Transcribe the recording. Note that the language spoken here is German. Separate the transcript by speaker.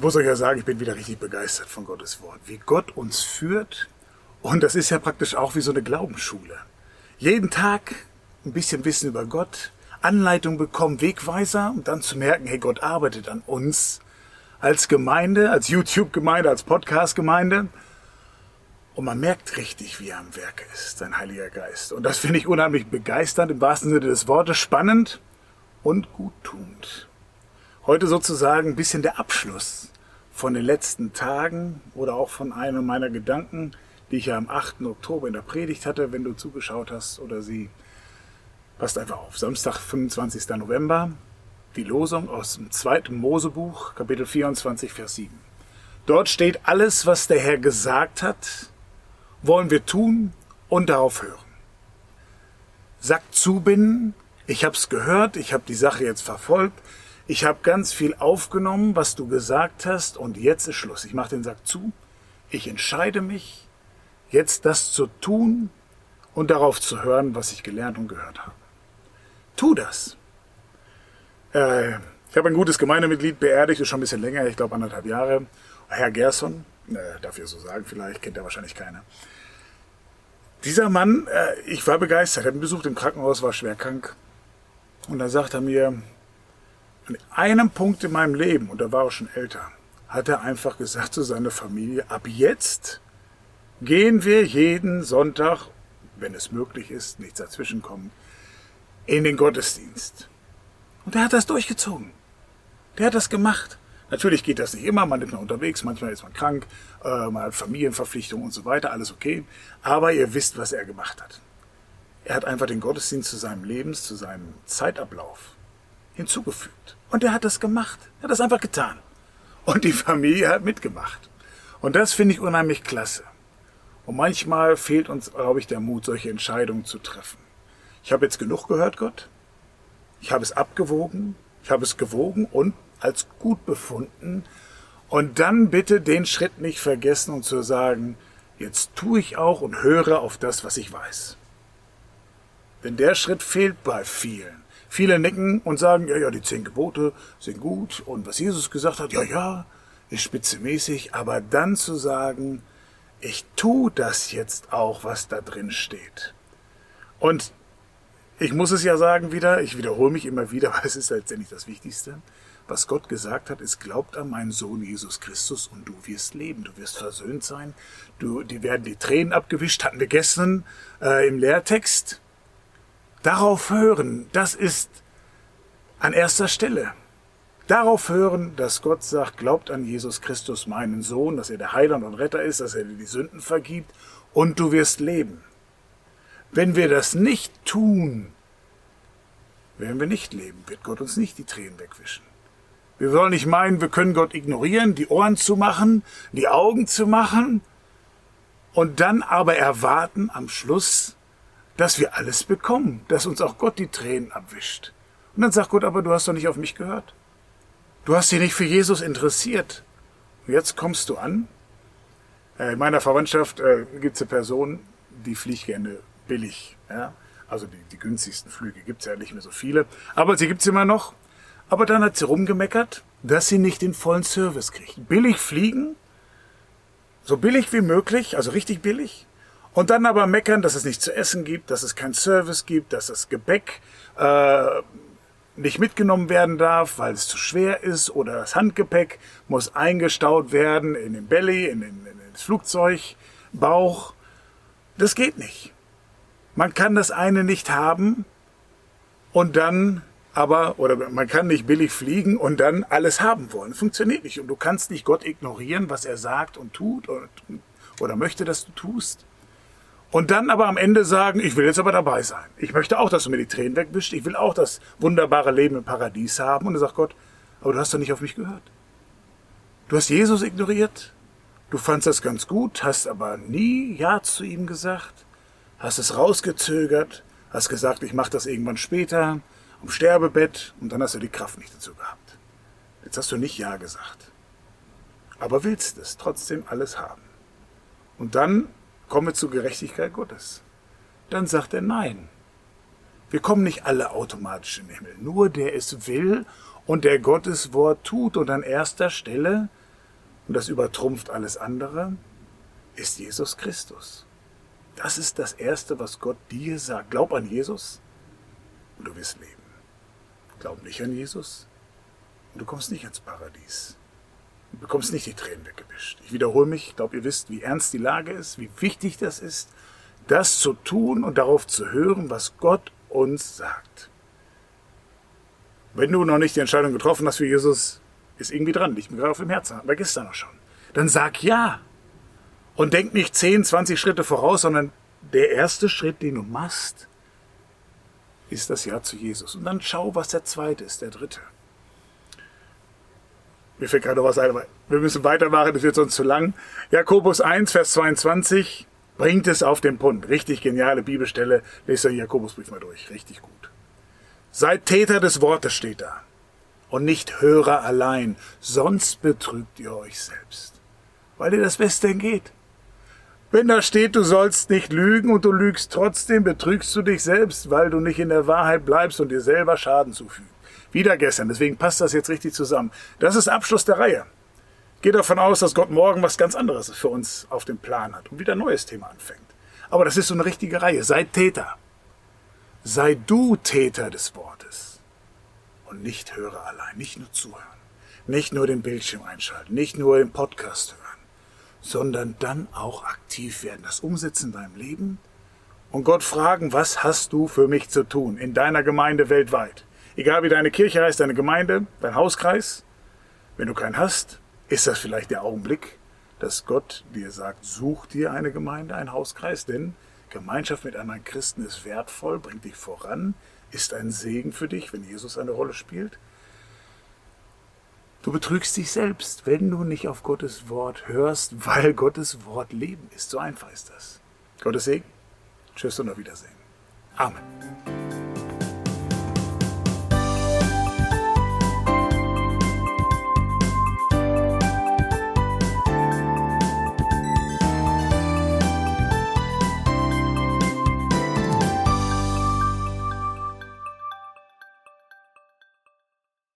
Speaker 1: Ich muss euch ja sagen, ich bin wieder richtig begeistert von Gottes Wort. Wie Gott uns führt. Und das ist ja praktisch auch wie so eine Glaubensschule. Jeden Tag ein bisschen Wissen über Gott, Anleitung bekommen, Wegweiser und dann zu merken, hey, Gott arbeitet an uns als Gemeinde, als YouTube-Gemeinde, als Podcast-Gemeinde. Und man merkt richtig, wie er am Werk ist, sein Heiliger Geist. Und das finde ich unheimlich begeisternd, im wahrsten Sinne des Wortes, spannend und guttunend. Heute sozusagen ein bisschen der Abschluss von den letzten Tagen oder auch von einem meiner Gedanken, die ich ja am 8. Oktober in der Predigt hatte, wenn du zugeschaut hast oder sie. Passt einfach auf. Samstag, 25. November, die Losung aus dem zweiten Mosebuch, Kapitel 24, Vers 7. Dort steht alles, was der Herr gesagt hat, wollen wir tun und darauf hören. Sagt zubinden, ich hab's gehört, ich habe die Sache jetzt verfolgt, ich habe ganz viel aufgenommen, was du gesagt hast und jetzt ist Schluss. Ich mache den Sack zu, ich entscheide mich, jetzt das zu tun und darauf zu hören, was ich gelernt und gehört habe. Tu das. Äh, ich habe ein gutes Gemeindemitglied beerdigt, ist schon ein bisschen länger, ich glaube anderthalb Jahre. Herr Gerson, äh, darf ich so sagen, vielleicht kennt er wahrscheinlich keiner. Dieser Mann, äh, ich war begeistert, er hat ihn besucht im Krankenhaus, war schwer krank. Und da sagt er mir, an einem Punkt in meinem Leben, und da war er schon älter, hat er einfach gesagt zu seiner Familie, ab jetzt gehen wir jeden Sonntag, wenn es möglich ist, nichts dazwischen kommt, in den Gottesdienst. Und er hat das durchgezogen. Der hat das gemacht. Natürlich geht das nicht immer, man ist mal unterwegs, manchmal ist man krank, äh, man hat Familienverpflichtungen und so weiter, alles okay. Aber ihr wisst, was er gemacht hat. Er hat einfach den Gottesdienst zu seinem Lebens, zu seinem Zeitablauf hinzugefügt. Und er hat das gemacht. Er hat das einfach getan. Und die Familie hat mitgemacht. Und das finde ich unheimlich klasse. Und manchmal fehlt uns, glaube ich, der Mut, solche Entscheidungen zu treffen. Ich habe jetzt genug gehört, Gott. Ich habe es abgewogen. Ich habe es gewogen und als gut befunden. Und dann bitte den Schritt nicht vergessen und zu sagen, jetzt tue ich auch und höre auf das, was ich weiß. Denn der Schritt fehlt bei vielen. Viele nicken und sagen, ja, ja, die zehn Gebote sind gut und was Jesus gesagt hat, ja, ja, ist spitzemäßig, aber dann zu sagen, ich tu das jetzt auch, was da drin steht. Und ich muss es ja sagen wieder, ich wiederhole mich immer wieder, weil es ist letztendlich das Wichtigste. Was Gott gesagt hat, ist, glaubt an meinen Sohn Jesus Christus und du wirst leben, du wirst versöhnt sein, du, die werden die Tränen abgewischt, hatten wir gestern äh, im Lehrtext. Darauf hören, das ist an erster Stelle. Darauf hören, dass Gott sagt, glaubt an Jesus Christus, meinen Sohn, dass er der Heiland und Retter ist, dass er dir die Sünden vergibt und du wirst leben. Wenn wir das nicht tun, werden wir nicht leben, wird Gott uns nicht die Tränen wegwischen. Wir sollen nicht meinen, wir können Gott ignorieren, die Ohren zu machen, die Augen zu machen und dann aber erwarten am Schluss, dass wir alles bekommen, dass uns auch Gott die Tränen abwischt. Und dann sagt Gott, aber du hast doch nicht auf mich gehört. Du hast dich nicht für Jesus interessiert. Und jetzt kommst du an. Äh, in meiner Verwandtschaft äh, gibt es eine Person, die fliegt gerne billig. Ja? Also die, die günstigsten Flüge gibt es ja nicht mehr so viele. Aber sie gibt es immer noch. Aber dann hat sie rumgemeckert, dass sie nicht den vollen Service kriegt. Billig fliegen, so billig wie möglich, also richtig billig. Und dann aber meckern, dass es nicht zu essen gibt, dass es keinen Service gibt, dass das Gebäck äh, nicht mitgenommen werden darf, weil es zu schwer ist oder das Handgepäck muss eingestaut werden in den Belly, in, den, in das Flugzeug, Bauch. Das geht nicht. Man kann das eine nicht haben und dann aber, oder man kann nicht billig fliegen und dann alles haben wollen. Funktioniert nicht. Und du kannst nicht Gott ignorieren, was er sagt und tut oder, oder möchte, dass du tust. Und dann aber am Ende sagen, ich will jetzt aber dabei sein. Ich möchte auch, dass du mir die Tränen wegwischst. Ich will auch das wunderbare Leben im Paradies haben. Und dann sagt Gott, aber du hast doch nicht auf mich gehört. Du hast Jesus ignoriert. Du fandst das ganz gut, hast aber nie Ja zu ihm gesagt. Hast es rausgezögert. Hast gesagt, ich mache das irgendwann später. Am Sterbebett. Und dann hast du die Kraft nicht dazu gehabt. Jetzt hast du nicht Ja gesagt. Aber willst es trotzdem alles haben. Und dann komme zur Gerechtigkeit Gottes. Dann sagt er nein. Wir kommen nicht alle automatisch in den Himmel. Nur der es will und der Gottes Wort tut und an erster Stelle und das übertrumpft alles andere, ist Jesus Christus. Das ist das Erste, was Gott dir sagt. Glaub an Jesus und du wirst leben. Glaub nicht an Jesus und du kommst nicht ins Paradies. Du bekommst nicht die Tränen weggewischt. Ich wiederhole mich, ich glaube, ihr wisst, wie ernst die Lage ist, wie wichtig das ist, das zu tun und darauf zu hören, was Gott uns sagt. Wenn du noch nicht die Entscheidung getroffen hast für Jesus, ist irgendwie dran, liegt mir gerade auf dem Herzen, wir gestern noch schon. Dann sag ja. Und denk nicht 10, 20 Schritte voraus, sondern der erste Schritt, den du machst, ist das Ja zu Jesus. Und dann schau, was der zweite ist, der dritte. Mir fällt gerade noch was ein, aber wir müssen weitermachen, das wird sonst zu lang. Jakobus 1, Vers 22 bringt es auf den Punkt. Richtig geniale Bibelstelle. Lest den Jakobusbrief mal durch. Richtig gut. Seid Täter des Wortes steht da. Und nicht Hörer allein, sonst betrügt ihr euch selbst. Weil dir das Beste geht. Wenn da steht, du sollst nicht lügen und du lügst trotzdem, betrügst du dich selbst, weil du nicht in der Wahrheit bleibst und dir selber Schaden zufügst. Wieder gestern, deswegen passt das jetzt richtig zusammen. Das ist Abschluss der Reihe. Geht davon aus, dass Gott morgen was ganz anderes für uns auf dem Plan hat und wieder ein neues Thema anfängt. Aber das ist so eine richtige Reihe. Sei Täter. Sei du Täter des Wortes. Und nicht Hörer allein, nicht nur zuhören. Nicht nur den Bildschirm einschalten, nicht nur den Podcast hören sondern dann auch aktiv werden, das umsetzen in deinem Leben und Gott fragen, was hast du für mich zu tun in deiner Gemeinde weltweit? Egal wie deine Kirche heißt, deine Gemeinde, dein Hauskreis. Wenn du keinen hast, ist das vielleicht der Augenblick, dass Gott dir sagt, such dir eine Gemeinde, einen Hauskreis, denn Gemeinschaft mit anderen Christen ist wertvoll, bringt dich voran, ist ein Segen für dich, wenn Jesus eine Rolle spielt. Du betrügst dich selbst, wenn du nicht auf Gottes Wort hörst, weil Gottes Wort Leben ist. So einfach ist das. Gottes Segen. Tschüss und auf Wiedersehen. Amen.